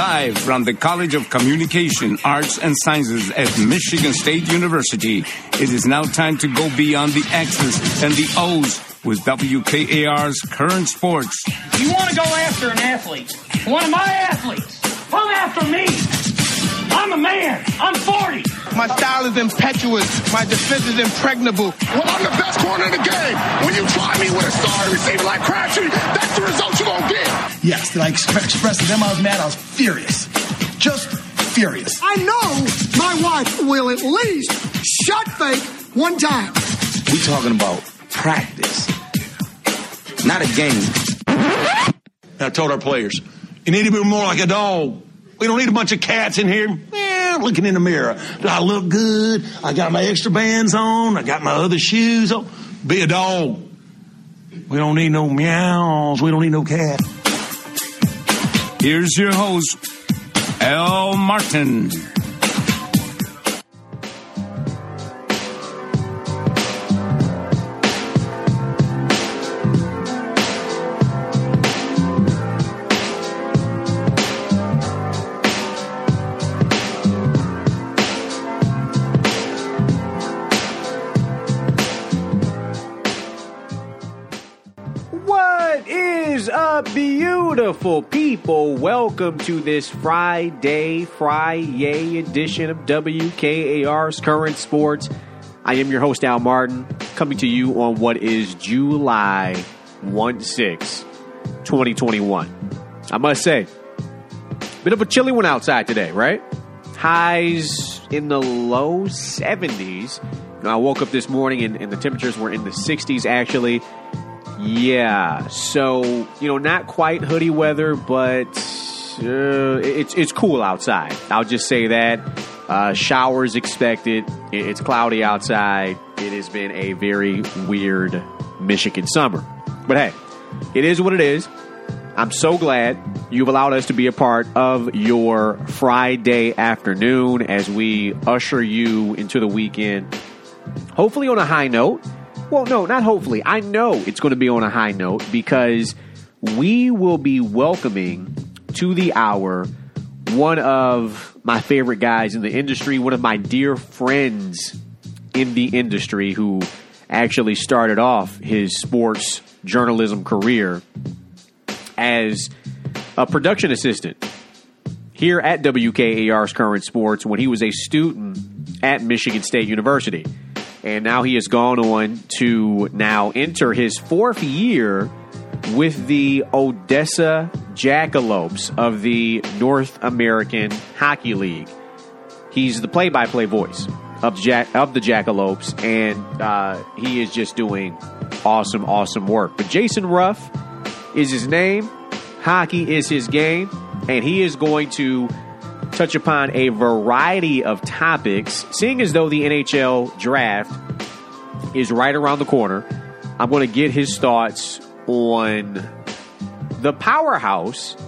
Live from the College of Communication, Arts, and Sciences at Michigan State University, it is now time to go beyond the X's and the O's with WKAR's current sports. You want to go after an athlete, one of my athletes, come after me. I'm a man. I'm 40. My style is impetuous. My defense is impregnable. Well, I'm the best corner in the game. When you try me with a star receiver like Crabtree, that's the result you're going to get. Yes, did I express to them I was mad? I was furious. Just furious. I know my wife will at least shut fake one time. We talking about practice, not a game. I told our players, you need to be more like a dog. We don't need a bunch of cats in here. Eh, looking in the mirror. Do I look good? I got my extra bands on. I got my other shoes on. Be a dog. We don't need no meows. We don't need no cat. Here's your host, Al Martin. Is up, beautiful people? Welcome to this Friday, Friday edition of WKAR's Current Sports. I am your host, Al Martin, coming to you on what is July 1 6, 2021. I must say, bit of a chilly one outside today, right? Highs in the low 70s. You know, I woke up this morning and, and the temperatures were in the 60s actually. Yeah, so you know, not quite hoodie weather, but uh, it's it's cool outside. I'll just say that. Uh, showers expected. It's cloudy outside. It has been a very weird Michigan summer, but hey, it is what it is. I'm so glad you've allowed us to be a part of your Friday afternoon as we usher you into the weekend hopefully on a high note. Well, no, not hopefully. I know it's going to be on a high note because we will be welcoming to the hour one of my favorite guys in the industry, one of my dear friends in the industry who actually started off his sports journalism career as a production assistant here at WKAR's Current Sports when he was a student at Michigan State University. And now he has gone on to now enter his fourth year with the Odessa Jackalopes of the North American Hockey League. He's the play-by-play voice of Jack of the Jackalopes, and uh, he is just doing awesome, awesome work. But Jason Ruff is his name. Hockey is his game, and he is going to touch upon a variety of topics, seeing as though the NHL draft is right around the corner. I'm going to get his thoughts on the powerhouse.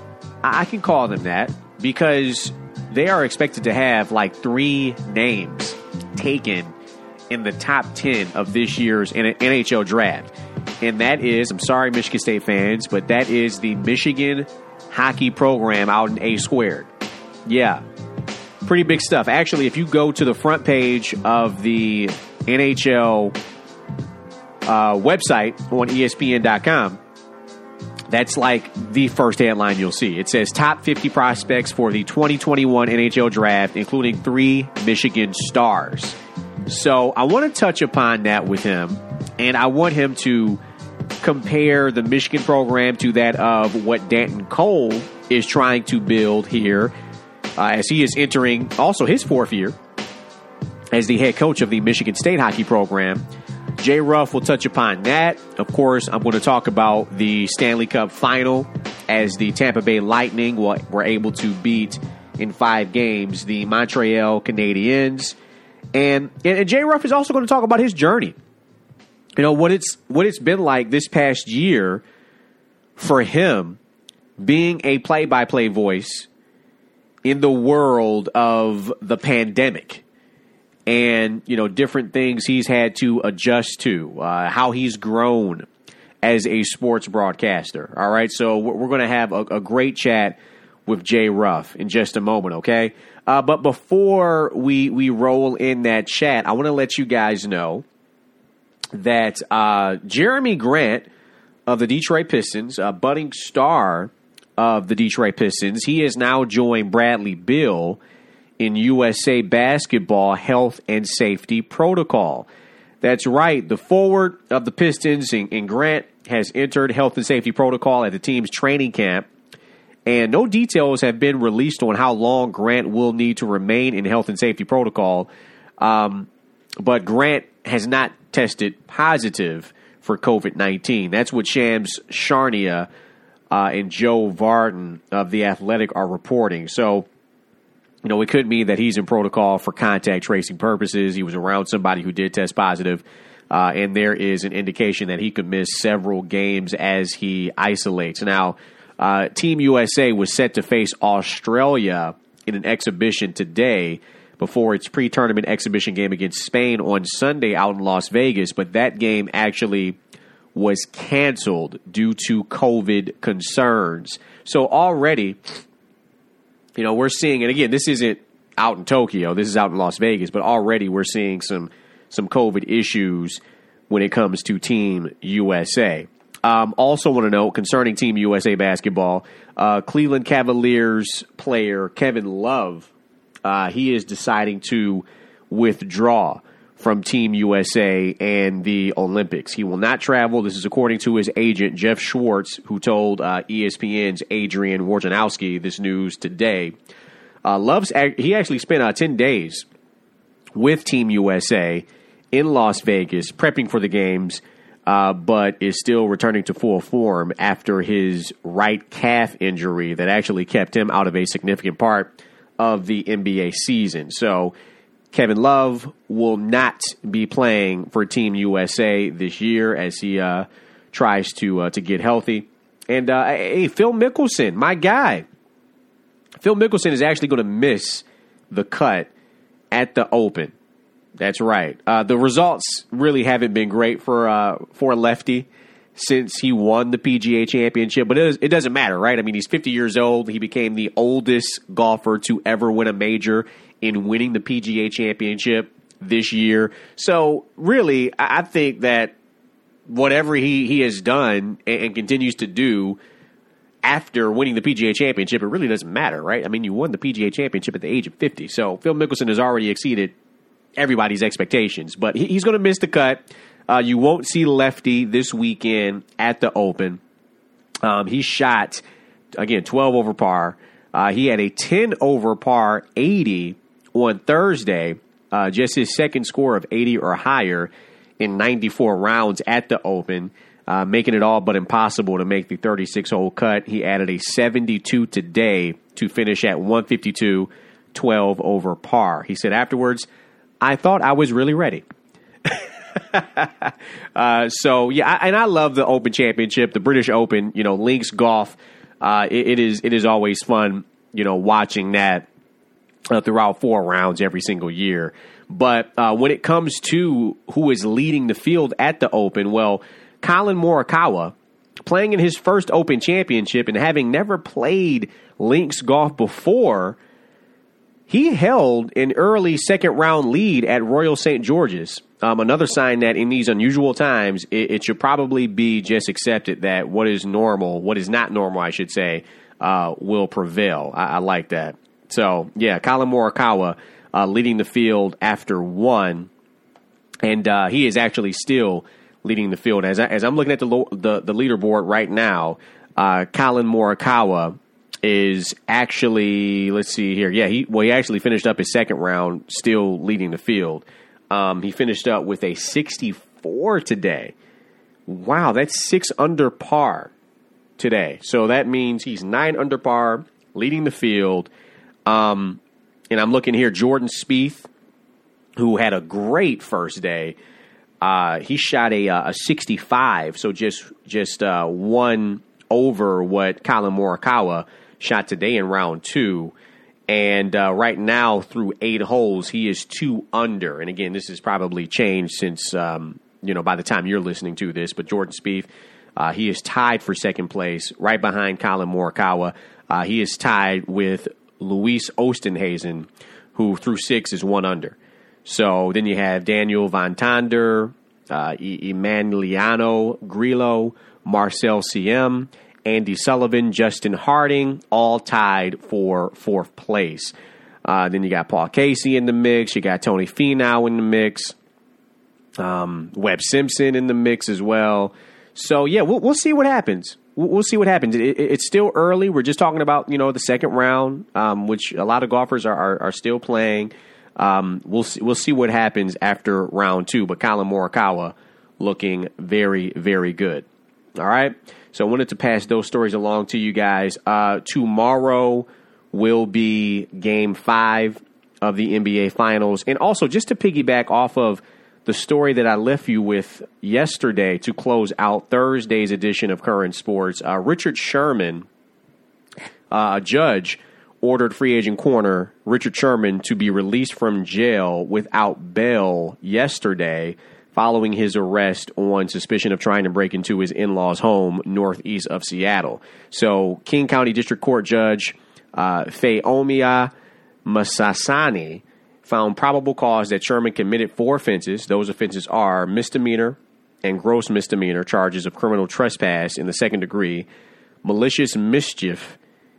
I can call them that because they are expected to have like three names taken in the top 10 of this year's NHL draft. And that is, I'm sorry, Michigan State fans, but that is the Michigan hockey program out in A squared. Yeah, pretty big stuff. Actually, if you go to the front page of the NHL uh, website on ESPN.com, that's like the first headline you'll see. It says top 50 prospects for the 2021 NHL draft, including three Michigan stars. So I want to touch upon that with him, and I want him to compare the Michigan program to that of what Danton Cole is trying to build here uh, as he is entering also his fourth year as the head coach of the Michigan State hockey program. Jay Ruff will touch upon that. Of course, I'm going to talk about the Stanley Cup final as the Tampa Bay Lightning were able to beat in five games the Montreal Canadiens. And, and, Jay Ruff is also going to talk about his journey. You know, what it's, what it's been like this past year for him being a play by play voice in the world of the pandemic and you know different things he's had to adjust to uh, how he's grown as a sports broadcaster all right so we're, going to have a, a great chat with Jay Ruff in just a moment, okay? Uh, but before we we roll in that chat, I want to let you guys know that uh, Jerami Grant of the Detroit Pistons, a budding star of the Detroit Pistons, he has now joined Bradley Beal in USA Basketball Health and Safety Protocol. That's right, the forward of the Pistons in Grant has entered health and safety protocol at the team's training camp and no details have been released on how long Grant will need to remain in health and safety protocol. Um, but Grant has not tested positive for COVID 19. That's what Shams Charania uh, and Joe Vardon of The Athletic are reporting. So, you know, it could mean that he's in protocol for contact tracing purposes. He was around somebody who did test positive, uh, and there is an indication that he could miss several games as he isolates. Now, uh, Team USA was set to face Australia in an exhibition today before its pre tournament exhibition game against Spain on Sunday out in Las Vegas, but that game actually was canceled due to COVID concerns. So already, you know, we're seeing, and again, this isn't out in Tokyo, this is out in Las Vegas, but already we're seeing some some COVID issues when it comes to Team USA. Um, also, want to note concerning Team USA basketball, uh, Cleveland Cavaliers player Kevin Love, uh, he is deciding to withdraw from Team USA and the Olympics. He will not travel. This is according to his agent, Jeff Schwartz, who told uh, ESPN's Adrian Wojnarowski this news today. Uh, Love's he actually spent uh, 10 days with Team USA in Las Vegas prepping for the games, uh, but is still returning to full form after his right calf injury that actually kept him out of a significant part of the NBA season. So Kevin Love will not be playing for Team USA this year as he uh, tries to uh, to get healthy. And uh, hey, Phil Mickelson, my guy, Phil Mickelson is actually going to miss the cut at the Open. That's right. Uh, the results really haven't been great for uh, for lefty since he won the PGA Championship, but it, is, it doesn't matter, right? I mean, he's 50 years old. He became the oldest golfer to ever win a major in winning the PGA Championship this year. So, really, I think that whatever he, he has done and, and continues to do after winning the PGA Championship, it really doesn't matter, right? I mean, you won the PGA Championship at the age of 50. So, Phil Mickelson has already exceeded everybody's expectations, but he, he's going to miss the cut. Uh, you won't see Lefty this weekend at the Open. Um, he shot, again, 12 over par. Uh, he had a 10 over par 80 on Thursday, uh, just his second score of 80 or higher in 94 rounds at the Open, uh, making it all but impossible to make the 36 hole cut. He added a 72 today to finish at 152, 12 over par. He said afterwards, I thought I was really ready. uh, so yeah, I, and I love the Open Championship, the British Open. You know, links golf. Uh, it, it is it is always fun. You know, watching that uh, throughout four rounds every single year. But uh, when it comes to who is leading the field at the Open, well, Collin Morikawa, playing in his first Open Championship and having never played links golf before, he held an early second round lead at Royal St. George's. Um, another sign that in these unusual times, it, it, should probably be just accepted that what is normal, what is not normal, I should say, uh, will prevail. I, I like that. So yeah, Collin Morikawa uh, leading the field after one, and uh, he is actually still leading the field. As I, as I'm looking at the the, the leaderboard right now, uh, Collin Morikawa is actually let's see here. Yeah, he well he actually finished up his second round, still leading the field. Um, he finished up with a 64 today. Wow, that's six under par today. So that means he's nine under par, leading the field. Um, and I'm looking here, Jordan Spieth, who had a great first day. Uh, he shot a, uh, a 65, so just just uh, one over what Collin Morikawa shot today in round two. And uh, right now, through eight holes, he is two under. And again, this has probably changed since um, you know by the time you're listening to this. But Jordan Spieth, uh, he is tied for second place, right behind Collin Morikawa. Uh, he is tied with Louis Oosthuizen, who through six is one under. So then you have Daniel Van Tonder, uh, Emiliano Grillo, Marcel Siem, Andy Sullivan, Justin Harding, all tied for fourth place. Uh, then you got Paul Casey in the mix. You got Tony Finau in the mix. Um, Webb Simpson in the mix as well. So yeah, we'll, we'll see what happens. We'll, see what happens. It, it, it's still early. We're just talking about you know the second round, um, which a lot of golfers are are, are still playing. Um, we'll see, we'll see what happens after round two. But Collin Morikawa looking very very good. All right. So I wanted to pass those stories along to you guys. Uh, tomorrow will be game five of the NBA Finals. And also, just to piggyback off of the story that I left you with yesterday to close out Thursday's edition of Current Sports, uh, Richard Sherman, uh, a judge, ordered free agent corner Richard Sherman to be released from jail without bail yesterday following his arrest on suspicion of trying to break into his in law's home northeast of Seattle. So, King County District Court Judge uh, Fayoumia Masasani found probable cause that Sherman committed four offenses. Those offenses are misdemeanor and gross misdemeanor charges of criminal trespass in the second degree, malicious mischief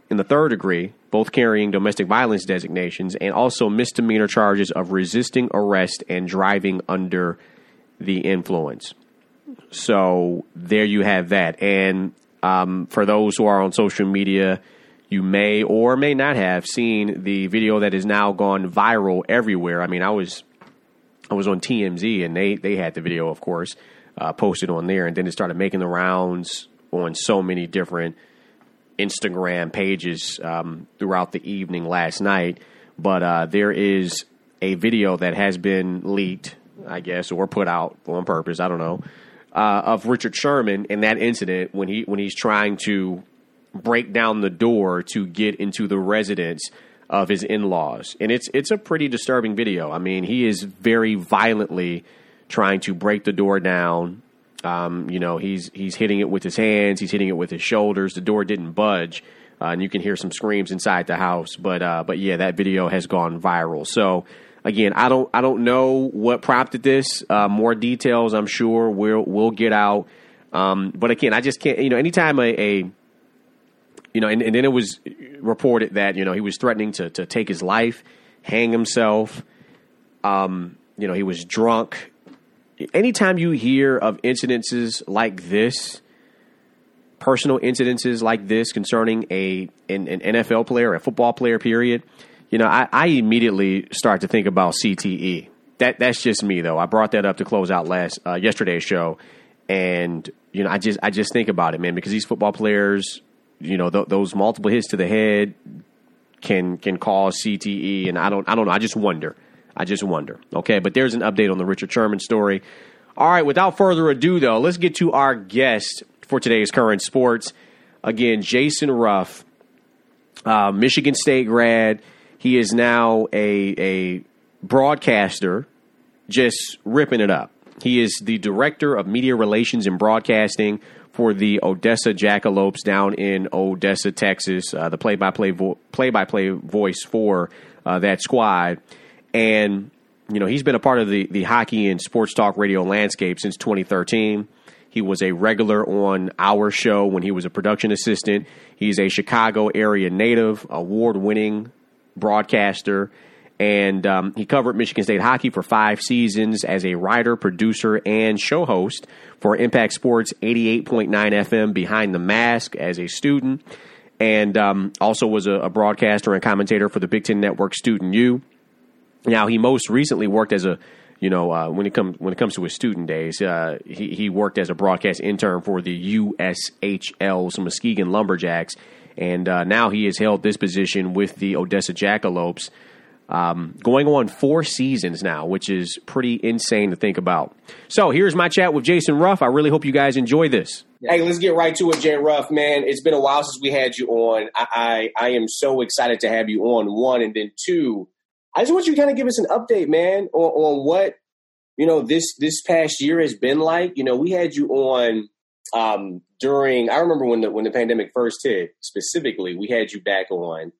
in the third degree, both carrying domestic violence designations, and also misdemeanor charges of resisting arrest and driving under the influence. So there you have that. And um, for those who are on social media, you may or may not have seen the video that has now gone viral everywhere. I mean, I was I was on TMZ and they they had the video, of course, uh, posted on there, and then it started making the rounds on so many different Instagram pages um, throughout the evening last night. But uh, there is a video that has been leaked I guess, or put out on purpose. I don't know. Uh, of Richard Sherman in that incident when he when he's trying to break down the door to get into the residence of his in-laws, and it's it's a pretty disturbing video. I mean, he is very violently trying to break the door down. Um, you know, he's he's hitting it with his hands, he's hitting it with his shoulders. The door didn't budge, uh, and you can hear some screams inside the house. But uh, but yeah, that video has gone viral. So Again, I don't I don't know what prompted this. Uh, more details, I'm sure we'll we'll get out. Um, but again, I just can't. You know, anytime a, a you know, and, and, then it was reported that you know he was threatening to to take his life, hang himself. Um, you know, he was drunk. Anytime you hear of incidences like this, personal incidences like this concerning a an, an NFL player, a football player, period you know, I, I immediately start to think about CTE. That that's just me though. I brought that up to close out last uh, yesterday's show, and you know, I just I just think about it, man, because these football players, you know, th- those multiple hits to the head can can cause CTE, and I don't I don't know. I just wonder. I just wonder. Okay, but there's an update on the Richard Sherman story. All right, without further ado, though, let's get to our guest for today's current sports. Again, Jason Ruff, uh, Michigan State grad. He is now a a broadcaster, just ripping it up. He is the director of media relations and broadcasting for the Odessa Jackalopes down in Odessa, Texas. Uh, the play by play play by play voice for uh, that squad, and you know he's been a part of the the hockey and sports talk radio landscape since 2013. He was a regular on our show when he was a production assistant. He's a Chicago area native, award winning broadcaster, and um, he covered Michigan State hockey for five seasons as a writer, producer, and show host for Impact Sports 88.9 FM Behind the Mask as a student, and um, also was a, a, broadcaster and commentator for the Big Ten Network Student U. Now, he most recently worked as a you know, uh, when it comes when it comes to his student days, uh, he he worked as a broadcast intern for the USHL's Muskegon Lumberjacks and uh, now he has held this position with the Odessa Jackalopes, um, going on four seasons now, which is pretty insane to think about. So here's my chat with Jason Ruff. I really hope you guys enjoy this. Hey, let's get right to it, Jay Ruff, man. It's been a while since we had you on. I, I, I am so excited to have you on. One and then two. I just want you to kind of give us an update, man, on, on what you know this this past year has been like. You know, we had you on um, during I remember when the when the pandemic first hit, specifically, we had you back on,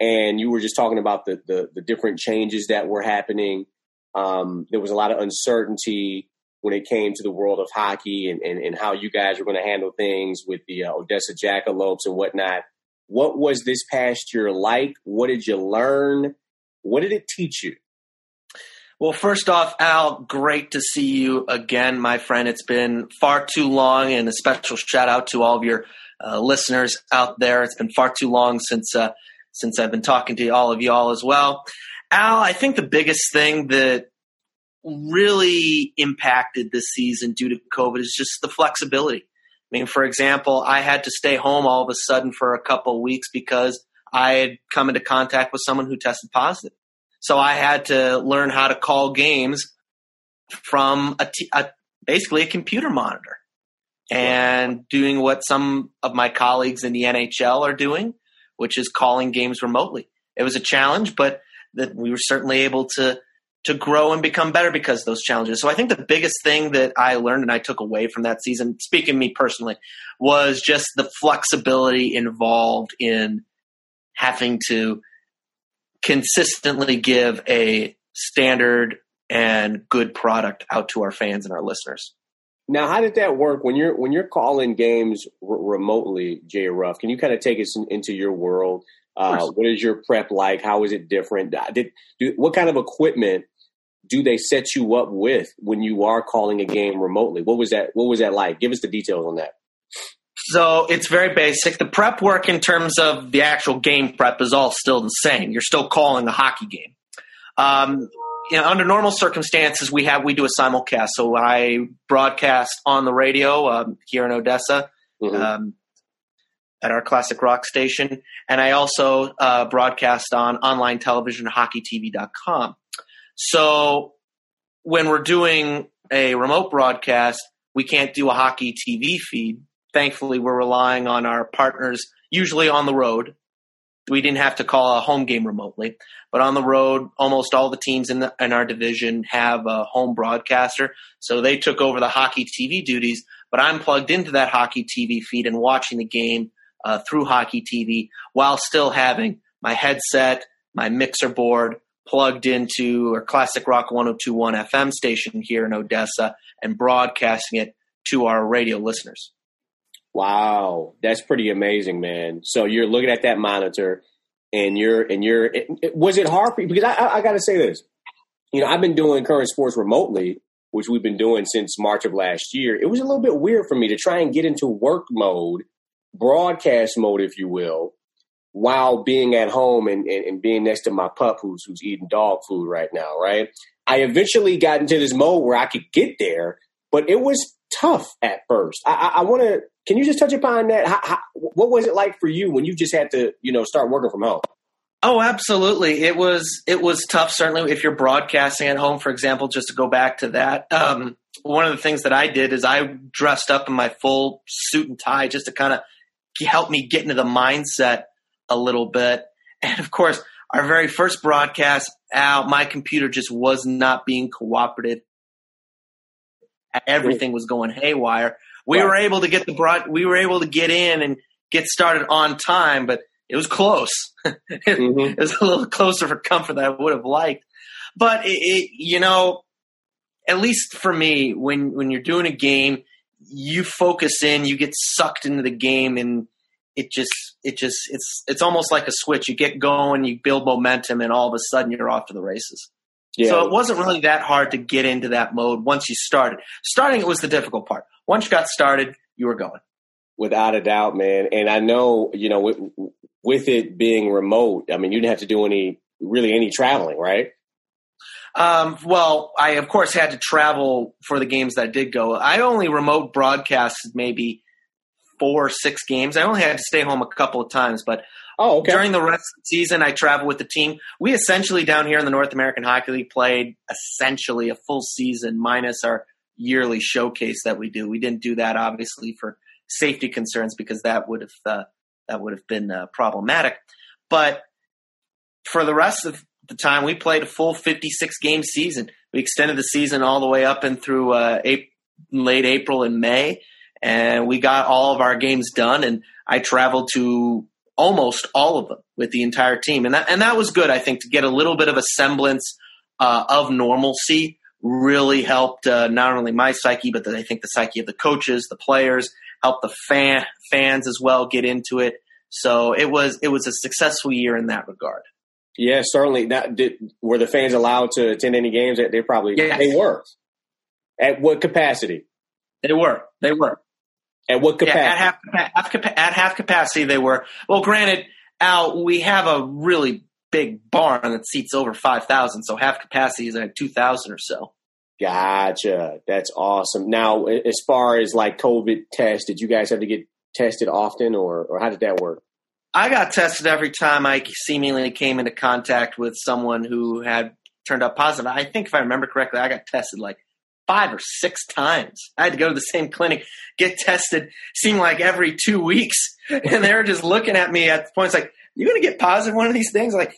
and you were just talking about the the, the different changes that were happening. Um, there was a lot of uncertainty when it came to the world of hockey and, and, and how you guys were going to handle things with the uh, Odessa Jackalopes and whatnot. What was this past year like? What did you learn? What did it teach you? Well, first off, Al, great to see you again, my friend. It's been far too long, and a special shout out to all of your uh, listeners out there. It's been far too long since uh, since I've been talking to all of y'all as well. Al, I think the biggest thing that really impacted this season due to COVID is just the flexibility. I mean, for example, I had to stay home all of a sudden for a couple of weeks because I had come into contact with someone who tested positive. So I had to learn how to call games from a, t- a basically a computer monitor and doing what some of my colleagues in the NHL are doing, which is calling games remotely. It was a challenge, but that we were certainly able to to grow and become better because those challenges. So I think the biggest thing that I learned and I took away from that season, speaking me personally, was just the flexibility involved in having to consistently give a standard and good product out to our fans and our listeners. Now, how did that work when you're when you're calling games r- remotely, Jay Ruff? Can you kind of take us in, into your world? Uh, what is your prep like? How is it different? Did, do, what kind of equipment do they set you up with when you are calling a game remotely? What was that? What was that like? Give us the details on that. So it's very basic. The prep work in terms of the actual game prep is all still the same. You're still calling a hockey game. Um, you know, under normal circumstances, we have we do a simulcast. So I broadcast on the radio um, here in Odessa. Mm-hmm. Um, at our classic rock station, and I also uh, broadcast on online television, hockeytv.com. So when we're doing a remote broadcast, we can't do a hockey TV feed. Thankfully, we're relying on our partners, usually on the road. We didn't have to call a home game remotely, but on the road, almost all the teams in, the, in our division have a home broadcaster. So they took over the hockey TV duties, but I'm plugged into that hockey TV feed and watching the game uh, through Hockey TV while still having my headset, my mixer board plugged into our classic rock 1021 FM station here in Odessa and broadcasting it to our radio listeners. Wow, that's pretty amazing, man. So you're looking at that monitor and you're and you're it, it, was it hard for you because I, I, I got to say this you know i've been doing current sports remotely which we've been doing since march of last year it was a little bit weird for me to try and get into work mode broadcast mode, if you will, while being at home and, and, and, being next to my pup who's who's eating dog food right now, right? I eventually got into this mode where I could get there, but it was tough at first. I, I, I want to. Can you just touch upon that? How, how, what was it like for you when you just had to, you know, start working from home? Oh, absolutely. It was it was tough. Certainly, if you're broadcasting at home, for example, just to go back to that. Um, one of the things that I did is I dressed up in my full suit and tie just to kind of help me get into the mindset a little bit. And of course, our very first broadcast out, my computer just was not being cooperative. Everything was going haywire. We were able to get the broad, we were able to get in and get started on time, but it was close. it, mm-hmm. it, was a little closer for comfort than I would have liked. But it, it, you know, at least for me, when when you're doing a game, you focus in, you get sucked into the game, and it just it just it's it's almost like a switch. You get going, you build momentum, and all of a sudden you're off to the races. Yeah. So it wasn't really that hard to get into that mode once you started. Starting it was the difficult part. Once you got started, you were going. Without a doubt, man. And I know, you know, with, with it being remote, I mean, you didn't have to do any really any traveling, right? Um, well, I of course had to travel for the games that did go. I only remote broadcast maybe four or six games. I only had to stay home a couple of times, but oh, okay. during the rest of the season, I traveled with the team. We essentially down here in the North American Hockey League played essentially a full season minus our yearly showcase that we do. We didn't do that obviously for safety concerns because that would have uh, that would have been uh, problematic. But for the rest of the time we played a full 56 game season. We extended the season all the way up and through uh, April, late April and May, and we got all of our games done. And I traveled to almost all of them with the entire team, and that and that was good. I think to get a little bit of a semblance uh, of normalcy really helped uh, not only my psyche, but the, I think the psyche of the coaches, the players, helped the fan fans as well get into it. So it was it was a successful year in that regard. Yeah, certainly. That did, were the fans allowed to attend any games? They probably yes. they were. At what capacity? They were. They were. At what capacity? Yeah, at, half, at half capacity, they were. Well, granted, Al, we have a really big barn that seats over five thousand, so half capacity is like two thousand or so. Gotcha. That's awesome. Now, as far as like COVID tests, did you guys have to get tested often, or or how did that work? I got tested every time I seemingly came into contact with someone who had turned up positive. I think if I remember correctly, I got tested like five or six times. I had to go to the same clinic, get tested, seemed like every two weeks. And they were just looking at me at the point, it's like, You're going to get positive one of these things? Like,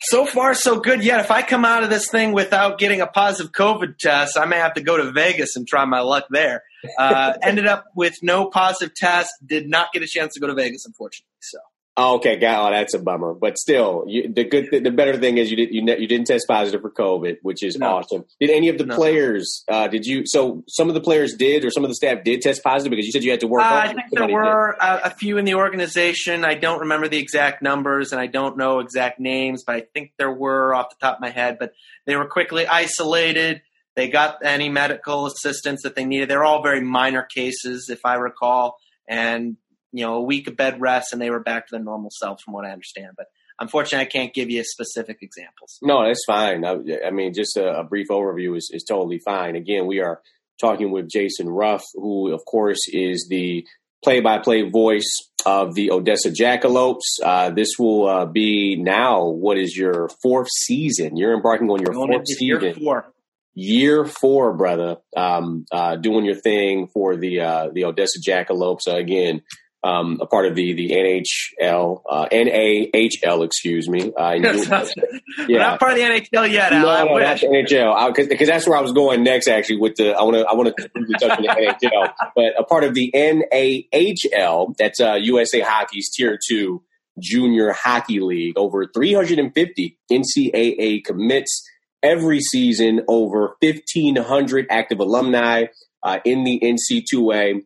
so far, so good. Yet, if I come out of this thing without getting a positive COVID test, I may have to go to Vegas and try my luck there. Uh, ended up with no positive test. Did not get a chance to go to Vegas, unfortunately. So Oh, okay, got oh, that's a bummer. But still, you, the good, the better thing is you did you, you didn't test positive for COVID, which is no. awesome. Did any of the no. players? Uh, did you? So some of the players did, or some of the staff did test positive because you said you had to work. Uh, I think there were a, a, few in the organization. I don't remember the exact numbers, and I don't know exact names, but I think there were off the top of my head. But they were quickly isolated. They got any medical assistance that they needed. They're all very minor cases, if I recall, and you know, a week of bed rest and they were back to their normal self from what I understand. But unfortunately, I can't give you specific examples. No, that's fine. I, I mean, just a, a, brief overview is, is totally fine. Again, we are talking with Jason Ruff, who, of course, is the play by play voice of the Odessa Jackalopes. Uh, this will uh, be now, what is your fourth season? You're embarking on your fourth season. Year four. Year four, brother. Um, uh, doing your thing for the uh, the Odessa Jackalopes. again, um, a part of the the NHL, uh, NAHL, excuse me. Uh, yeah, not part of the NHL yet. Al, no, no, not the NHL, because that's where I was going next. Actually, with the I want to I want to touch on the NHL, but a part of the NAHL, that's uh, USA Hockey's Tier Two Junior Hockey League. Over 350 NCAA commits every season. Over 1,500 active alumni uh, in the NC2A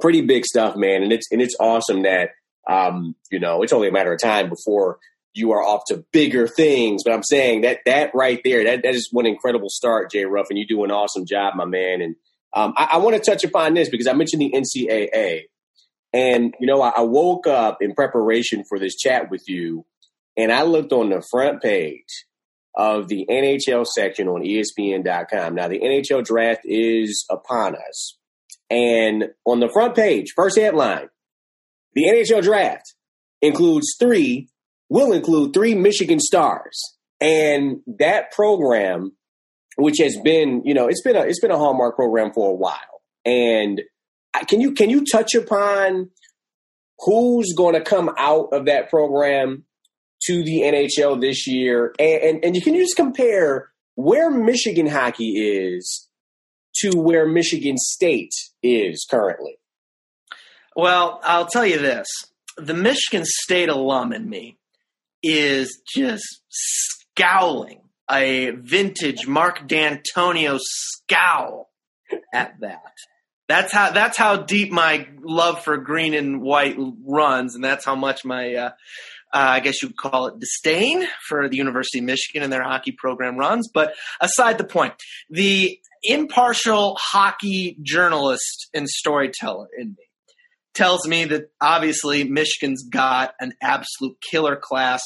pretty big stuff, man. And it's and it's awesome that um, you know it's only a matter of time before you are off to bigger things. But I'm saying that that right there, that that is one incredible start, Jay Ruff, and you do an awesome job, my man. And um, I, I want to touch upon this because I mentioned the NCAA, and you know I, I woke up in preparation for this chat with you, and I looked on the front page of the NHL section on ESPN.com. Now the NHL draft is upon us. And on the front page, first headline, the NHL draft includes three, will include three Michigan stars. And that program, which has been, you know, it's been a it's been a hallmark program for a while. And can you can you touch upon who's going to come out of that program to the NHL this year? And, and, and can you just compare where Michigan hockey is to where Michigan State is currently? Well, I'll tell you this the Michigan State alum in me is just scowling a vintage Mark Dantonio scowl at that. That's how that's how deep my love for green and white runs, and that's how much my uh, uh, I guess you would call it disdain for the University of Michigan and their hockey program runs. But aside the point, the impartial hockey journalist and storyteller in me tells me that obviously Michigan's got an absolute killer class.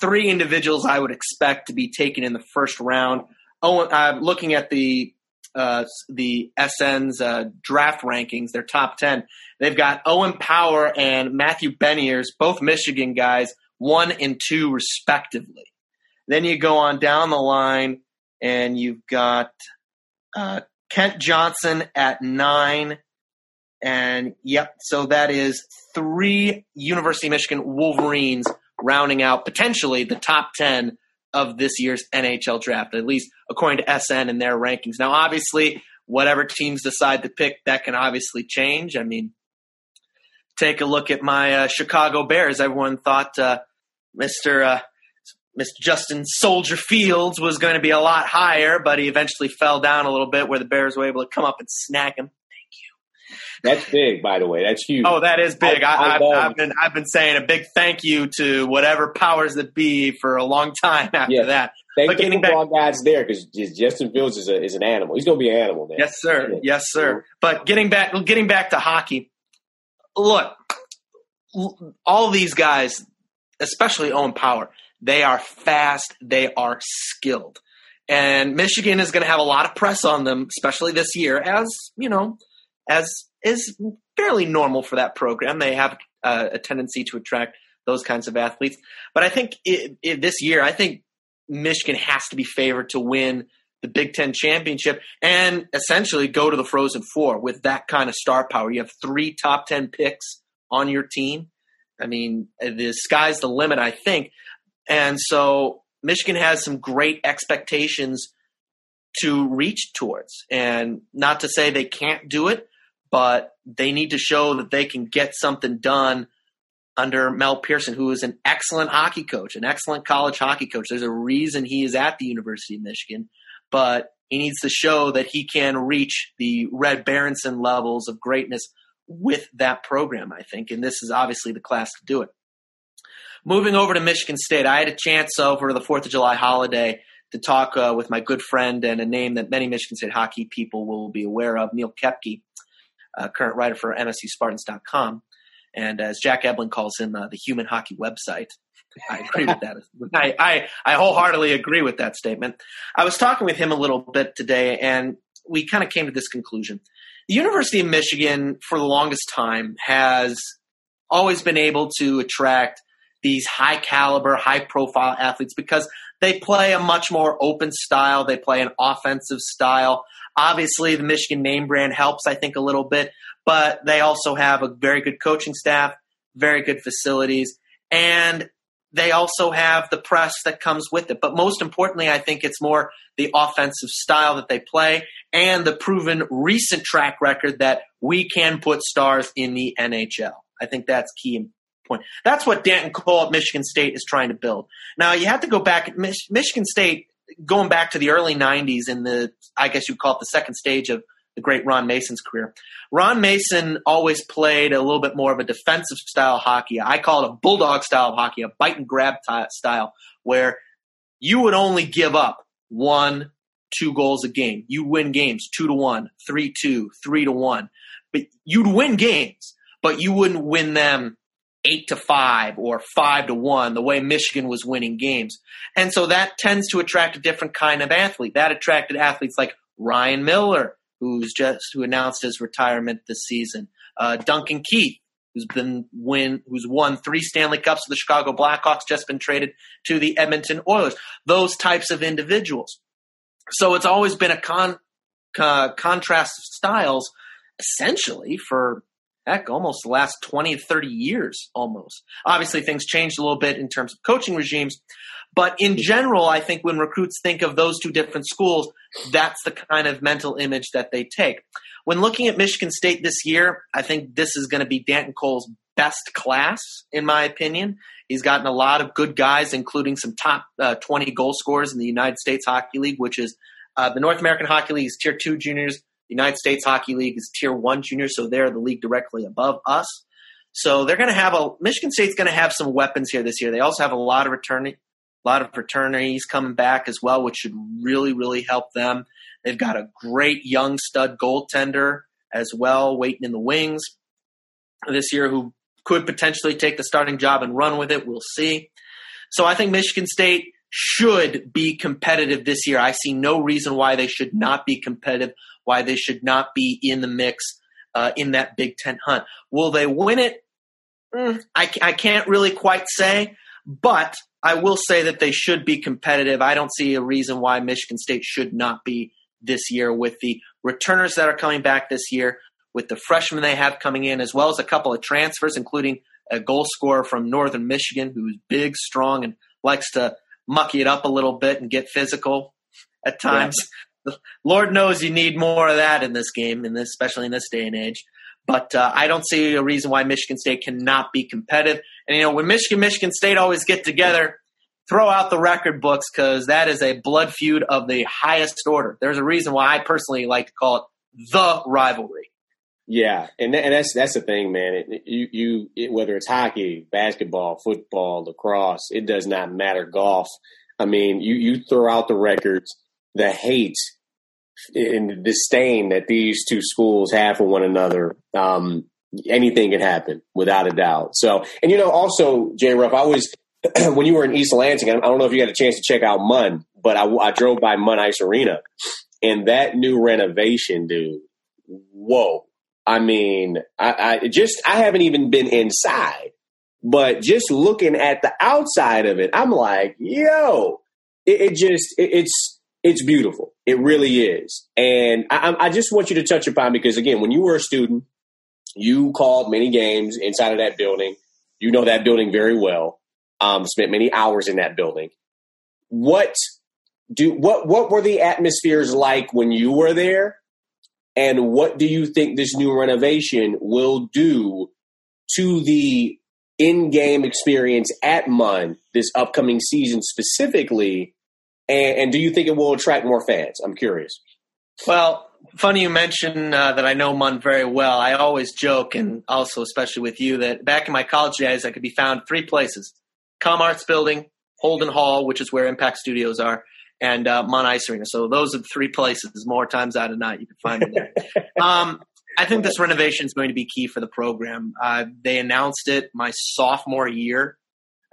Three individuals I would expect to be taken in the first round. Oh, I'm looking at the uh, the SN's uh, draft rankings, their top ten. They've got Owen Power and Matthew Beniers, both Michigan guys, one and two respectively. Then you go on down the line, and you've got uh, Kent Johnson at nine. And yep, so that is three University of Michigan Wolverines rounding out potentially the top 10 of this year's NHL draft, at least according to SN and their rankings. Now, obviously, whatever teams decide to pick, that can obviously change. I mean, take a look at my uh, Chicago Bears. Everyone thought uh, Mr. Uh, Mr. Justin Soldier Fields was going to be a lot higher, but he eventually fell down a little bit where the Bears were able to come up and snag him. Thank you. That's big, by the way. That's huge. Oh, that is big. I, have been I've been saying a big thank you to whatever powers that be for a long time after Yeah. that. Thank but the getting football back, guys there because Justin Fields is, a, is an animal. He's going to be an animal, man. yes, sir, yes, sir. But getting back, getting back to hockey. Look, all these guys, especially Owen Power, they are fast. They are skilled, and Michigan is going to have a lot of press on them, especially this year, as you know, as is fairly normal for that program. They have uh, a tendency to attract those kinds of athletes. But I think it, it, this year, I think Michigan has to be favored to win the Big Ten championship and essentially go to the Frozen Four with that kind of star power. You have three top 10 picks on your team. I mean, the sky's the limit, I think. And so Michigan has some great expectations to reach towards. And not to say they can't do it, but they need to show that they can get something done under Mel Pearson, who is an excellent hockey coach, an excellent college hockey coach. There's a reason he is at the University of Michigan, but he needs to show that he can reach the Red Berenson levels of greatness with that program, I think. And this is obviously the class to do it. Moving over to Michigan State, I had a chance over the 4th of July holiday to talk uh, with my good friend and a name that many Michigan State hockey people will be aware of, Neil Koepke, uh, current writer for MSUSpartans.com. And as Jack Ebling calls him, uh, the human hockey website. I agree with that. I, I, I wholeheartedly agree with that statement. I was talking with him a little bit today, and we kind of came to this conclusion. The University of Michigan, for the longest time, has always been able to attract these high caliber, high profile athletes because they play a much more open style. They play an offensive style. Obviously, the Michigan name brand helps, I think, a little bit, but they also have a very good coaching staff, very good facilities, and they also have the press that comes with it. But most importantly, I think it's more the offensive style that they play and the proven recent track record that we can put stars in the NHL. I think that's key point. That's what Danton Cole at Michigan State is trying to build. Now you have to go back. Mich- Michigan State, going back to the early '90s, in the I guess you'd call it the second stage of the great Ron Mason's career. Ron Mason always played a little bit more of a defensive style hockey. I call it a bulldog style of hockey, a bite and grab t- style, where you would only give up one, two goals a game. You win games two to one, three two, three to one, but you'd win games, but you wouldn't win them eight to five or five to one, the way Michigan was winning games. And so that tends to attract a different kind of athlete. That attracted athletes like Ryan Miller, who's just who announced his retirement this season. Uh, Duncan Keith, who's been win, who's won three Stanley Cups with the Chicago Blackhawks, just been traded to the Edmonton Oilers. Those types of individuals. So it's always been a con, uh, contrast of styles, essentially for heck, almost the last 20 30 years almost. Obviously, things changed a little bit in terms of coaching regimes. But in general, I think when recruits think of those two different schools, that's the kind of mental image that they take. When looking at Michigan State this year, I think this is going to be Danton Cole's best class, in my opinion. He's gotten a lot of good guys, including some top uh, 20 goal scorers in the United States Hockey League, which is uh, the North American Hockey League's tier two juniors. United States Hockey League is tier one junior, so they're the league directly above us. So they're going to have a Michigan State's going to have some weapons here this year. They also have a lot of returning, a lot of fraternities coming back as well, which should really, really help them. They've got a great young stud goaltender as well, waiting in the wings this year, who could potentially take the starting job and run with it. We'll see. So I think Michigan State should be competitive this year. I see no reason why they should not be competitive, why they should not be in the mix uh, in that Big Ten hunt. Will they win it? Mm, I, I can't really quite say, but I will say that they should be competitive. I don't see a reason why Michigan State should not be this year with the returners that are coming back this year, with the freshmen they have coming in, as well as a couple of transfers, including a goal scorer from Northern Michigan who's big, strong, and likes to mucky it up a little bit and get physical at times. Lord knows you need more of that in this game, in this, especially in this day and age. But uh, I don't see a reason why Michigan State cannot be competitive. And you know, when Michigan, Michigan State always get together, throw out the record books because that is a blood feud of the highest order. There's a reason why I personally like to call it the rivalry. Yeah, and and that's that's the thing, man. It, you you it, whether it's hockey, basketball, football, lacrosse, it does not matter. Golf. I mean, you you throw out the records, the hate and disdain that these two schools have for one another. Um, anything can happen without a doubt. So, and you know, also Jay Ruff, I was when you were in East Lansing. I don't know if you got a chance to check out Munn, but I, I drove by Munn Ice Arena, and that new renovation, dude. Whoa I mean, I, I just I haven't even been inside, but just looking at the outside of it, I'm like, yo, it, it just it, it's it's beautiful. It really is, and I, I just want you to touch upon because again, when you were a student, you called many games inside of that building. You know that building very well. Um, spent many hours in that building. What do what what were the atmospheres like when you were there? And what do you think this new renovation will do to the in-game experience at Munn this upcoming season specifically? And, and do you think it will attract more fans? I'm curious. Well, funny you mention uh, that I know Munn very well. I always joke, and also especially with you, that back in my college days, I could be found three places: Com Arts Building, Holden Hall, which is where Impact Studios are, and uh, Munn Ice Arena. So those are the three places. More times out of not, you can find me there. um, I think this renovation is going to be key for the program. Uh, they announced it my sophomore year,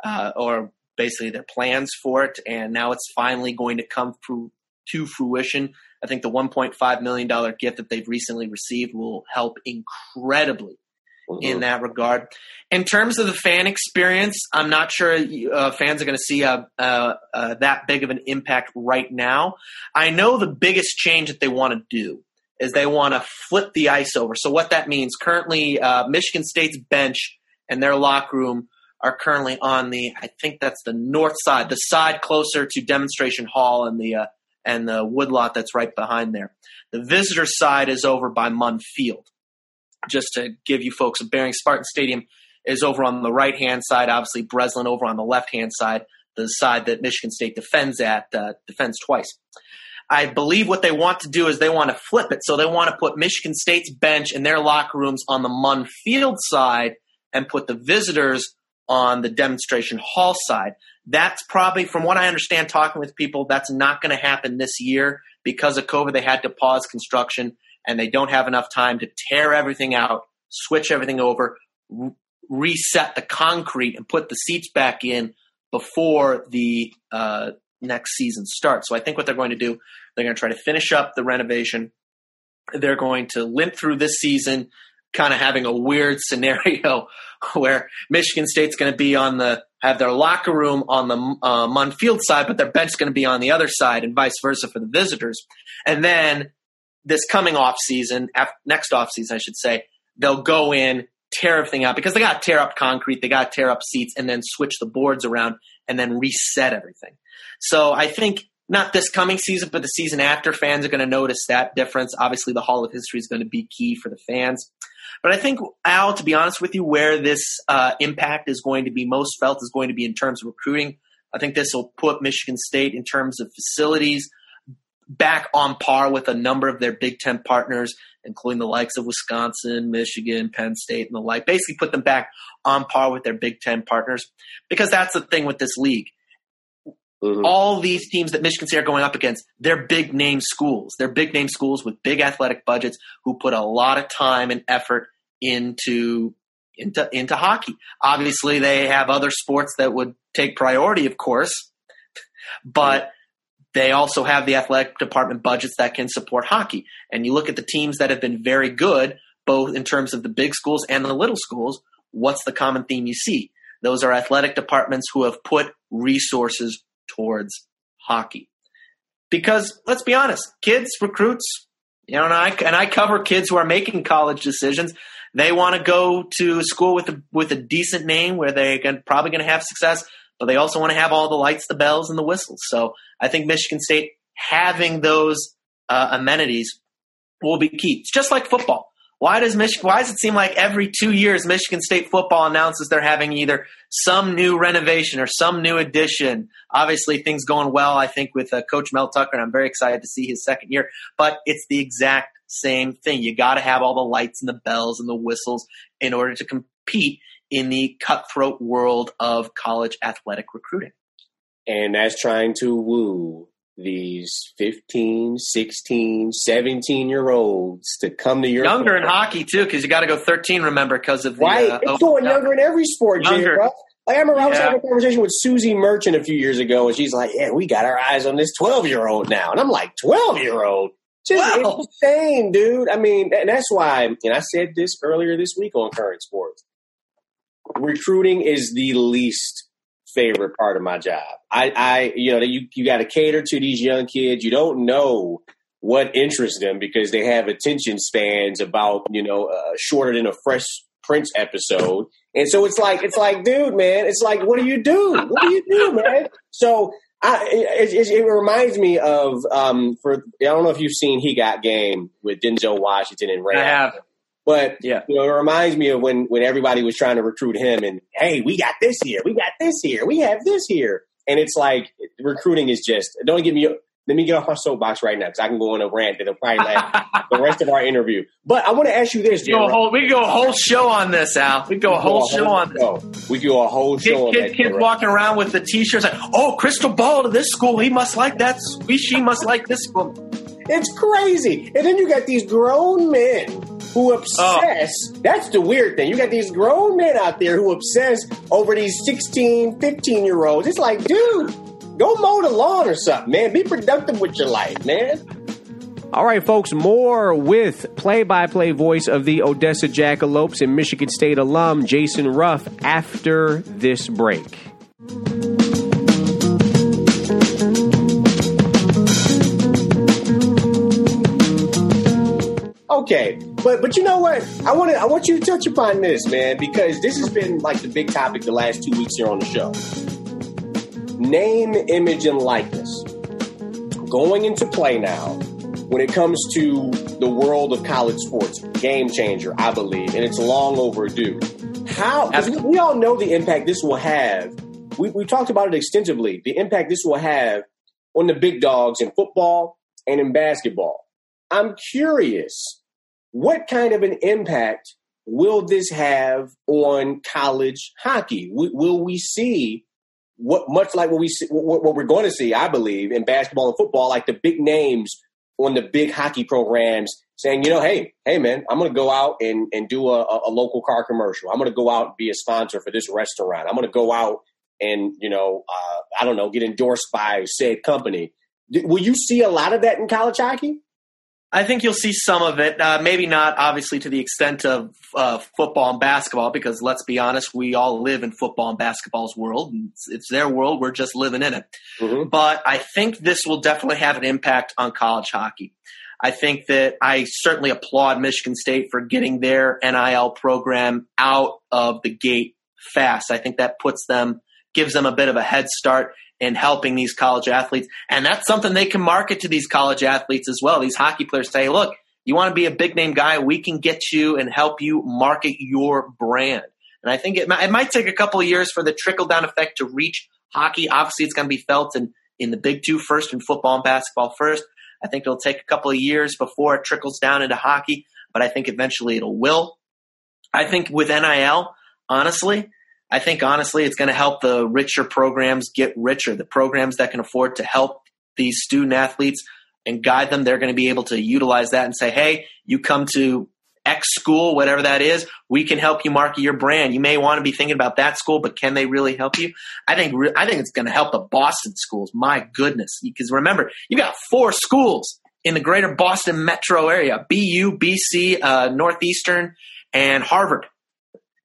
uh, or basically their plans for it, and now it's finally going to come through to fruition. I think the $1.5 million gift that they've recently received will help incredibly mm-hmm. in that regard. In terms of the fan experience, I'm not sure uh, fans are going to see a, a, a, that big of an impact right now. I know the biggest change that they want to do is they want to flip the ice over. So what that means, currently uh, Michigan State's bench and their locker room are currently on the, I think that's the north side, the side closer to Demonstration Hall and the uh, and the woodlot that's right behind there. The visitor side is over by Munn Field just to give you folks a bearing, Spartan Stadium is over on the right hand side. Obviously, Breslin over on the left hand side, the side that Michigan State defends at, uh, defends twice. I believe what they want to do is they want to flip it. So they want to put Michigan State's bench and their locker rooms on the Munn Field side and put the visitors on the demonstration hall side. That's probably, from what I understand, talking with people, that's not going to happen this year because of COVID. They had to pause construction and they don't have enough time to tear everything out, switch everything over, reset the concrete, and put the seats back in before the uh, next season starts. So I think what they're going to do, they're going to try to finish up the renovation. They're going to limp through this season, kind of having a weird scenario where Michigan State's going to be on the have their locker room on the uh, Munn Field side, but their bench is going to be on the other side, and vice versa for the visitors. And then this coming off season, next off season, I should say, they'll go in, tear everything out because they got to tear up concrete, they got to tear up seats, and then switch the boards around and then reset everything. So I think not this coming season, but the season after, fans are going to notice that difference. Obviously, the Hall of History is going to be key for the fans. But I think, Al, to be honest with you, where this uh, impact is going to be most felt is going to be in terms of recruiting. I think this will put Michigan State in terms of facilities, back on par with a number of their Big Ten partners, including the likes of Wisconsin, Michigan, Penn State, and the like. Basically, put them back on par with their Big Ten partners because that's the thing with this league. Mm-hmm. All these teams that Michigan State are going up against, they're big name schools. They're big name schools with big athletic budgets who put a lot of time and effort into into into hockey. Obviously, they have other sports that would take priority, of course, but. They also have the athletic department budgets that can support hockey. And you look at the teams that have been very good, both in terms of the big schools and the little schools, what's the common theme you see? Those are athletic departments who have put resources towards hockey. Because let's be honest, kids, recruits, you know, and I, and I cover kids who are making college decisions. They want to go to school with a, with a decent name where they're probably going to have success but they also want to have all the lights, the bells, and the whistles. So I think Michigan State having those uh, amenities will be key. It's just like football. Why does Michigan? Why does it seem like every two years Michigan State football announces they're having either some new renovation or some new addition? Obviously, things going well. I think with uh, Coach Mel Tucker, and I'm very excited to see his second year. But it's the exact same thing. You got to have all the lights and the bells and the whistles in order to compete in the cutthroat world of college athletic recruiting. And that's trying to woo these 15, 16, 17 year olds to come to your younger in hockey too, because you got to go 13. Remember, because of the, right. Uh, it's going younger in every sport, Jay. Like I remember I was yeah. having a conversation with Suzy Merchant a few years ago, and she's like, "Yeah, we got our eyes on this 12 year old now," and I'm like, "12 year old." Just wow. insane, dude. I mean, and that's why, and I said this earlier this week on Current Sports. Recruiting is the least favorite part of my job. I, I you know, you you got to cater to these young kids. You don't know what interests them because they have attention spans about you know uh, shorter than a Fresh Prince episode. And so it's like it's like, dude, man, it's like, what do you do? What do you do, man? So I, it, it, it, reminds me of um, for I don't know if you've seen He Got Game with Denzel Washington and Ray. I have. But yeah, you know, it reminds me of when when everybody was trying to recruit him, and hey, we got this here, we got this here, we have this here, and it's like recruiting is just don't give me. Let me get off my soapbox right now because I can go on a rant that'll probably last the rest of our interview. But I want to ask you this: we, we go a whole show on this, Al. We go a whole, show on this. We go a whole show. Kids, kids walking around with the T-shirts like, "Oh, crystal ball to this school. He must like that. We she must like this school." It's crazy. And then you got these grown men who obsess. Oh. That's the weird thing. You got these grown men out there who obsess over these 16, 15 year olds. It's like, dude, go mow the lawn or something, man. Be productive with your life, man. All right, folks, more with play by play voice of the Odessa Jackalopes and Michigan State alum Jason Ruff after this break. Okay, but but you know what? I want to I want you to touch upon this, man, because this has been like the big topic the last two weeks here on the show. Name, image, and likeness going into play now when it comes to the world of college sports. Game changer, I believe, and it's long overdue. How? We, we all know the impact this will have. We, we talked about it extensively. The impact this will have on the big dogs in football and in basketball. I'm curious what kind of an impact will this have on college hockey? will we see what much like what we see, what, what we're going to see? I believe in basketball and football, like the big names on the big hockey programs saying, you know, hey, hey, man, I'm going to go out and, and do a, a local car commercial. I'm going to go out and be a sponsor for this restaurant. I'm going to go out and, you know, uh, I don't know, get endorsed by said company. Will you see a lot of that in college hockey? I think you'll see some of it. Uh, maybe not, obviously, to the extent of uh, football and basketball, because let's be honest, we all live in football and basketball's world. And it's, it's, their world. We're just living in it. Mm-hmm. But I think this will definitely have an impact on college hockey. I think that I certainly applaud Michigan State for getting their NIL program out of the gate fast. I think that puts them, gives them a bit of a head start in helping these college athletes. And that's something they can market to these college athletes as well. These hockey players say, look, you want to be a big name guy, we can get you and help you market your brand. And I think it, it might take a couple of years for the trickle down effect to reach hockey. Obviously, it's going to be felt in, in the big two first and football and basketball first. I think it'll take a couple of years before it trickles down into hockey, but I think eventually it'll will. I think with NIL, honestly, I think honestly, it's going to help the richer programs get richer. The programs that can afford to help these student athletes and guide them, they're going to be able to utilize that and say, hey, you come to X school, whatever that is, we can help you market your brand. You may want to be thinking about that school, but can they really help you? I think I think it's going to help the Boston schools. My goodness, because remember, you've got four schools in the greater Boston metro area: BU, BC, uh, Northeastern, and Harvard.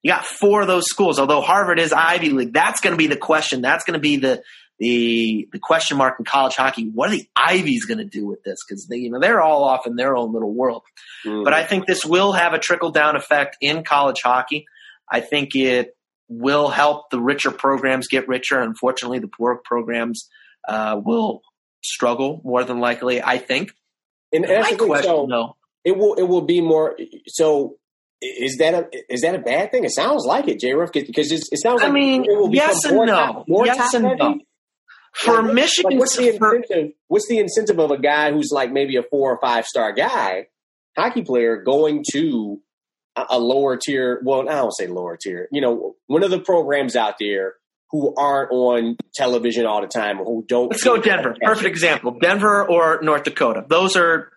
You got four of those schools. Although Harvard is Ivy League, that's going to be the question. That's going to be the the the question mark in college hockey. What are the Ivies going to do with this? Because they you know they're all off in their own little world. Mm-hmm. But I think this will have a trickle down effect in college hockey. I think it will help the richer programs get richer. Unfortunately, the poor programs uh, will struggle more than likely. I think. And, and that's My question, So though, it will it will be more. So is that a is that a bad thing? It sounds like it, J. Ruff, because it sounds like I mean, it will yes and more no. top, more Yes and heavy. no. for Like, Michigan, like, what's the for- incentive? What's the incentive of a guy who's like maybe a four or five star guy, hockey player, going to a, a lower tier? Well, I don't say lower tier. You know, one of the programs out there who aren't on television all the time, or who don't. Let's go Denver. Perfect example. Denver or North Dakota. Those are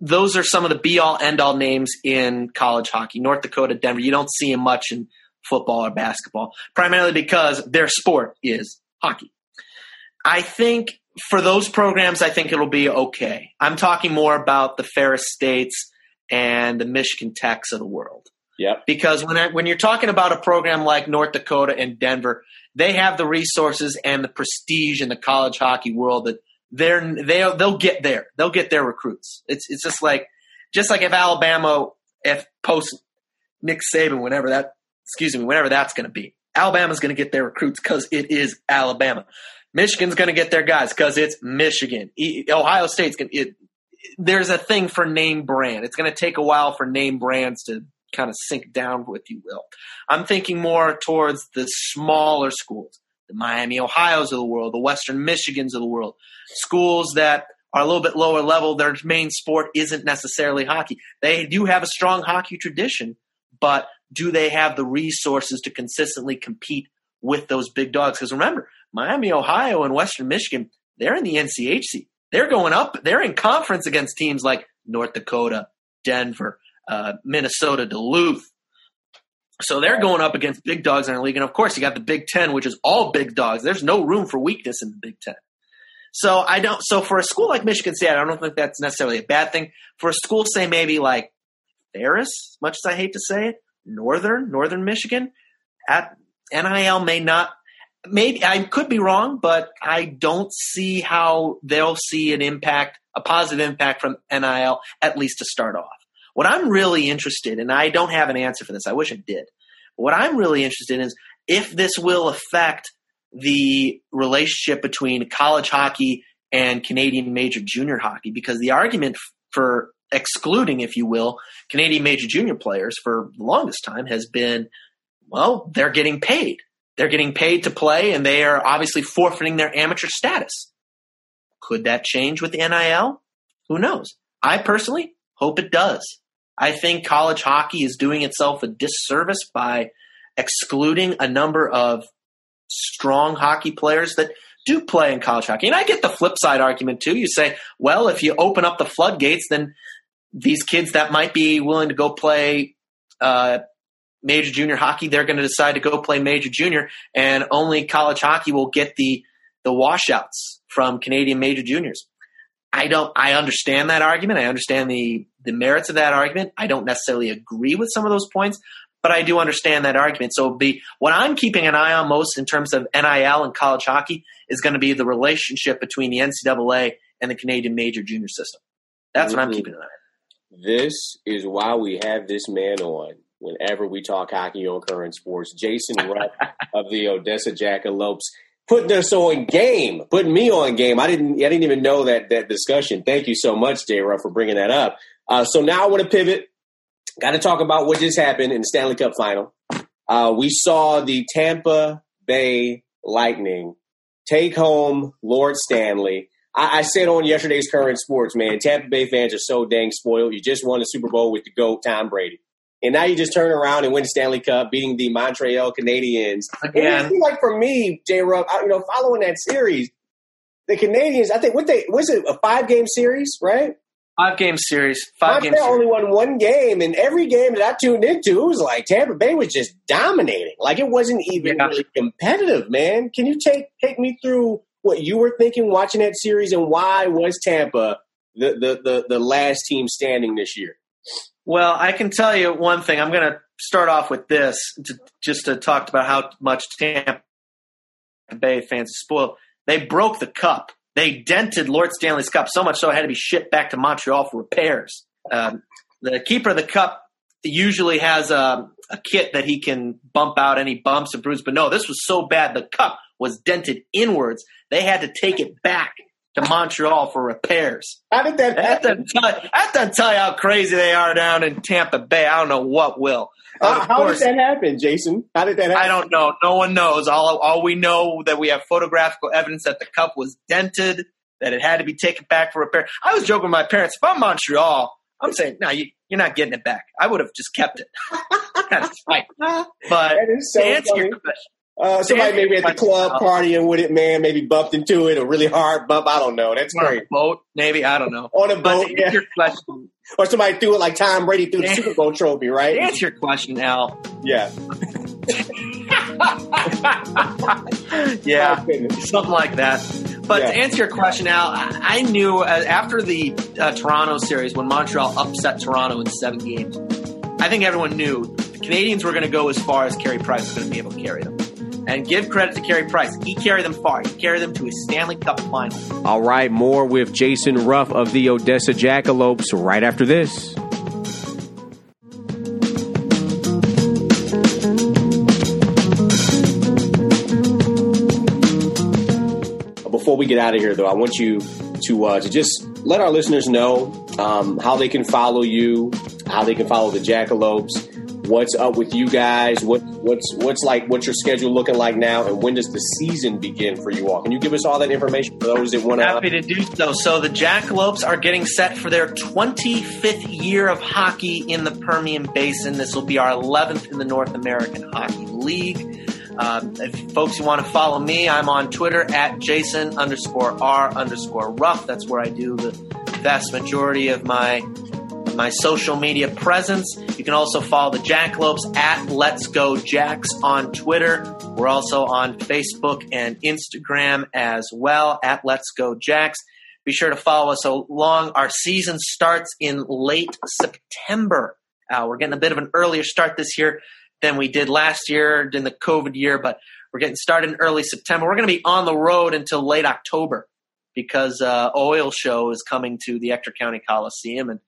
those are some of the be all end all names in college hockey. North Dakota, Denver. You don't see them much in football or basketball, primarily because their sport is hockey. I think for those programs, I think it'll be okay. I'm talking more about the Ferris States and the Michigan Techs of the world. Yep. Because when I, when you're talking about a program like North Dakota and Denver, they have the resources and the prestige in the college hockey world that they're they'll they'll get there. They'll get their recruits. It's it's just like just like if Alabama if post Nick Saban whenever that excuse me whenever that's going to be. Alabama's going to get their recruits because it is Alabama. Michigan's going to get their guys because it's Michigan. Ohio State's going it. There's a thing for name brand. It's going to take a while for name brands to kind of sink down, if you will. I'm thinking more towards the smaller schools, the Miami Ohio's of the world, the Western Michigans of the world, schools that are a little bit lower level. Their main sport isn't necessarily hockey. They do have a strong hockey tradition, but do they have the resources to consistently compete with those big dogs? Because remember, Miami, Ohio, and Western Michigan, they're in the NCHC. They're going up. They're in conference against teams like North Dakota, Denver, uh, Minnesota, Duluth. So they're going up against big dogs in the league. And of course, you got the Big Ten, which is all big dogs. There's no room for weakness in the Big Ten. So I don't. So for a school like Michigan State, I don't think that's necessarily a bad thing. For a school, say maybe like Ferris, much as I hate to say it, Northern, Northern Michigan, at NIL may not. Maybe I could be wrong, but I don't see how they'll see an impact, a positive impact from NIL, at least to start off. What I'm really interested, in, and I don't have an answer for this. I wish I did. What I'm really interested in is if this will affect the relationship between college hockey and Canadian major junior hockey, because the argument for excluding, if you will, Canadian major junior players for the longest time has been, well, they're getting paid. They're getting paid to play, and they are obviously forfeiting their amateur status. Could that change with the NIL? Who knows? I personally hope it does. I think college hockey is doing itself a disservice by excluding a number of strong hockey players that do play in college hockey. And I get the flip side argument too. You say, well, if you open up the floodgates, then these kids that might be willing to go play uh, major junior hockey, they're going to decide to go play major junior, and only college hockey will get the the washouts from Canadian major juniors. I don't. I understand that argument. I understand the the merits of that argument. I don't necessarily agree with some of those points, but I do understand that argument. So the what I'm keeping an eye on most in terms of NIL and college hockey is going to be the relationship between the NCAA and the Canadian major junior system. That's what I'm Mhm. keeping an eye on. This is why we have this man on whenever we talk hockey on current sports. Jason Ruff of the Odessa Jackalopes putting us on game, putting me on game. I didn't, I didn't even know that that discussion. Thank you so much, J. For bringing that up. Uh, so now I want to pivot. Got to talk about what just happened in the Stanley Cup final. Uh, we saw the Tampa Bay Lightning take home Lord Stanley. I, I said on yesterday's current sports, man, Tampa Bay fans are so dang spoiled. You just won the Super Bowl with the GOAT, Tom Brady. And now you just turn around and win the Stanley Cup, beating the Montreal Canadiens. Again. like for me, J. I- you know, following that series, the Canadiens, I think, what they was it a five game series, right? Five game series. Five game Montreal series. only won one game, and every game that I tuned into, it was like Tampa Bay was just dominating. Like it wasn't even Yeah. really competitive, man. Can you take take me through what you were thinking watching that series, and why was Tampa the the the, the last team standing this year? Well, I can tell you one thing. I'm going to start off with this to, just to talk about how much Tampa Bay fans spoiled. They broke the cup. They dented Lord Stanley's cup so much so it had to be shipped back to Montreal for repairs. Um, the keeper of the cup usually has a, a kit that he can bump out any bumps and bruises, but no, this was so bad the cup was dented inwards. They had to take it back to Montreal for repairs. How did that tell, that doesn't tell you how crazy they are down in Tampa Bay. I don't know what will. Uh, how, Of how did that happen, Jason? How did that happen? I don't know. No one knows. All all we know that we have photographical evidence that the cup was dented, that it had to be taken back for repair. I was joking with my parents. If I'm Montreal, I'm saying, no, you, you're not getting it back. I would have just kept it. That's fine. But That is so to answer funny. your question, Uh, somebody maybe at the club partying with it, man, maybe bumped into it, a really hard bump. I don't know. That's on a great. boat, maybe I don't know. On a But boat, yeah. your question, Or somebody threw it like Tom Brady threw the Super Bowl trophy, right? answer your question, Al. Yeah. Yeah, Oh, something like that. But Yeah. to answer your question, Al, I I knew uh, after the uh, Toronto series when Montreal upset Toronto in seven games, I think everyone knew the Canadiens were going to go as far as Carey Price was going to be able to carry them. And give credit to Carey Price. He carried them far. He carried them to a Stanley Cup final. All right, more with Jason Ruff of the Odessa Jackalopes right after this. Before we get out of here, though, I want you to uh, to just let our listeners know um, how they can follow you, how they can follow the Jackalopes, what's up with you guys, what what's what's like, what's your schedule looking like now, and when does the season begin for you all? Can you give us all that information for those that want to? Happy to? do so. So the Jackalopes are getting set for their 25th year of hockey in the Permian Basin. This will be our 11th in the North American Hockey League. Um, if folks who want to follow me, I'm on Twitter at Jason underscore R underscore Ruff. That's where I do the vast majority of my my social media presence. You can also follow the Jackalopes at Let's Go Jacks on Twitter. We're also on Facebook and Instagram as well at Let's Go Jacks. Be sure to follow us along. Our season starts in late September. Uh, we're getting a bit of an earlier start this year than we did last year in the COVID year, but we're getting started in early September. We're going to be on the road until late October because uh, Oil Show is coming to the Ector County Coliseum, and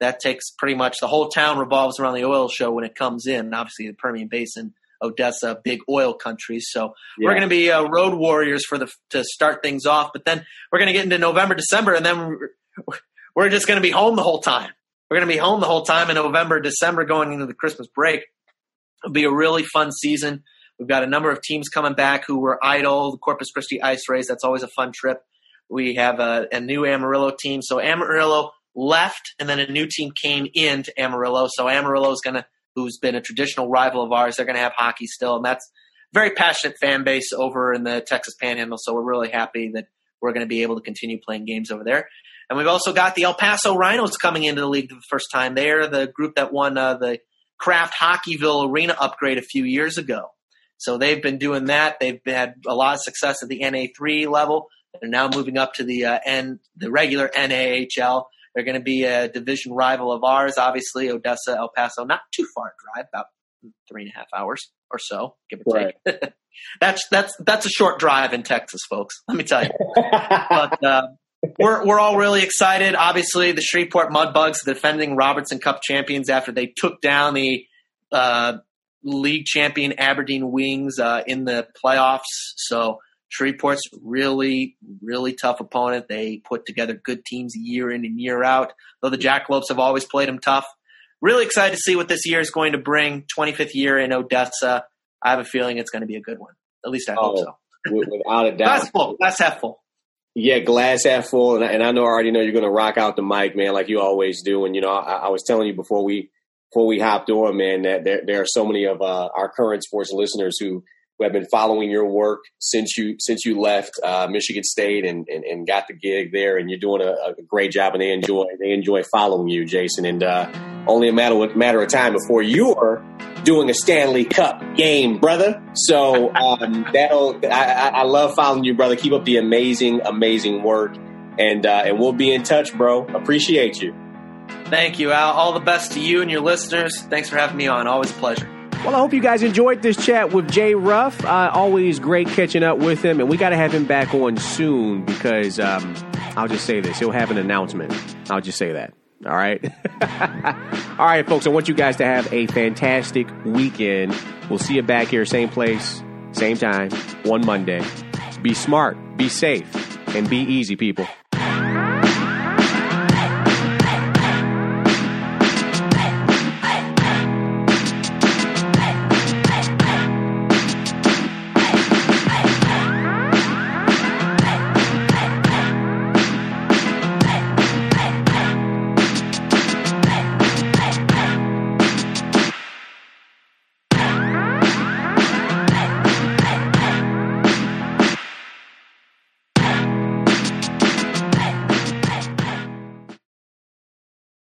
that takes pretty much the whole town revolves around the Oil Show when it comes in. Obviously, the Permian Basin, Odessa, big oil countries, so we're going to be uh, road warriors for the to start things off. But then we're going to get into November, December, and then we're, we're just going to be home the whole time. We're going to be home the whole time in November, December, going into the Christmas break. It'll be a really fun season. We've got a number of teams coming back who were idle. The Corpus Christi IceRays, that's always a fun trip. We have a, a new Amarillo team. So Amarillo left, and then a new team came into Amarillo. So Amarillo is going to, who's been a traditional rival of ours, they're going to have hockey still, and that's very passionate fan base over in the Texas Panhandle. So we're really happy that we're going to be able to continue playing games over there. And we've also got the El Paso Rhinos coming into the league for the first time. They're the group that won uh, the Kraft Hockeyville Arena upgrade a few years ago. So they've been doing that. They've had a lot of success at the NA3 level. They're now moving up to the uh, N, the regular NAHL. They're going to be a division rival of ours, obviously. Odessa, El Paso, not too far a drive, about three and a half hours or so, give or take. that's that's that's a short drive in Texas, folks. Let me tell you. but uh, we're we're all really excited. Obviously, the Shreveport Mudbugs, the defending Robertson Cup champions, after they took down the uh, league champion Aberdeen Wings uh, in the playoffs. So Shreveport's really really tough opponent. They put together good teams year in and year out. Though the Jackalopes have always played them tough. Really excited to see what this year is going to bring. 25th year in Odessa. I have a feeling it's going to be a good one. At least I hope Oh, so. wi- without a doubt. Glass full. Glass half full. Yeah, glass half full, and I, and I know I already know you're going to rock out the mic, man, like you always do. And you know, I, I was telling you before we before we hopped on, man, that there there are so many of uh, our current sports listeners who who have been following your work since you since you left uh, Michigan State and, and and got the gig there, and you're doing a, a great job, and they enjoy they enjoy following you, Jason. And uh, only a matter of matter of time before you're doing a Stanley Cup game, brother. So um, that'll I, I I love following you, brother. Keep up the amazing amazing work, and uh, and we'll be in touch, bro. Appreciate you. Thank you, Al. All the best to you and your listeners. Thanks for having me on. Always a pleasure. Well, I hope you guys enjoyed this chat with Jay Ruff. Uh, always great catching up with him, and we got to have him back on soon because um, I'll just say this: he'll have an announcement. I'll just say that. All right. All right, folks. I want you guys to have a fantastic weekend. We'll see you back here, same place, same time, one Monday. Be smart, be safe, and be easy, people.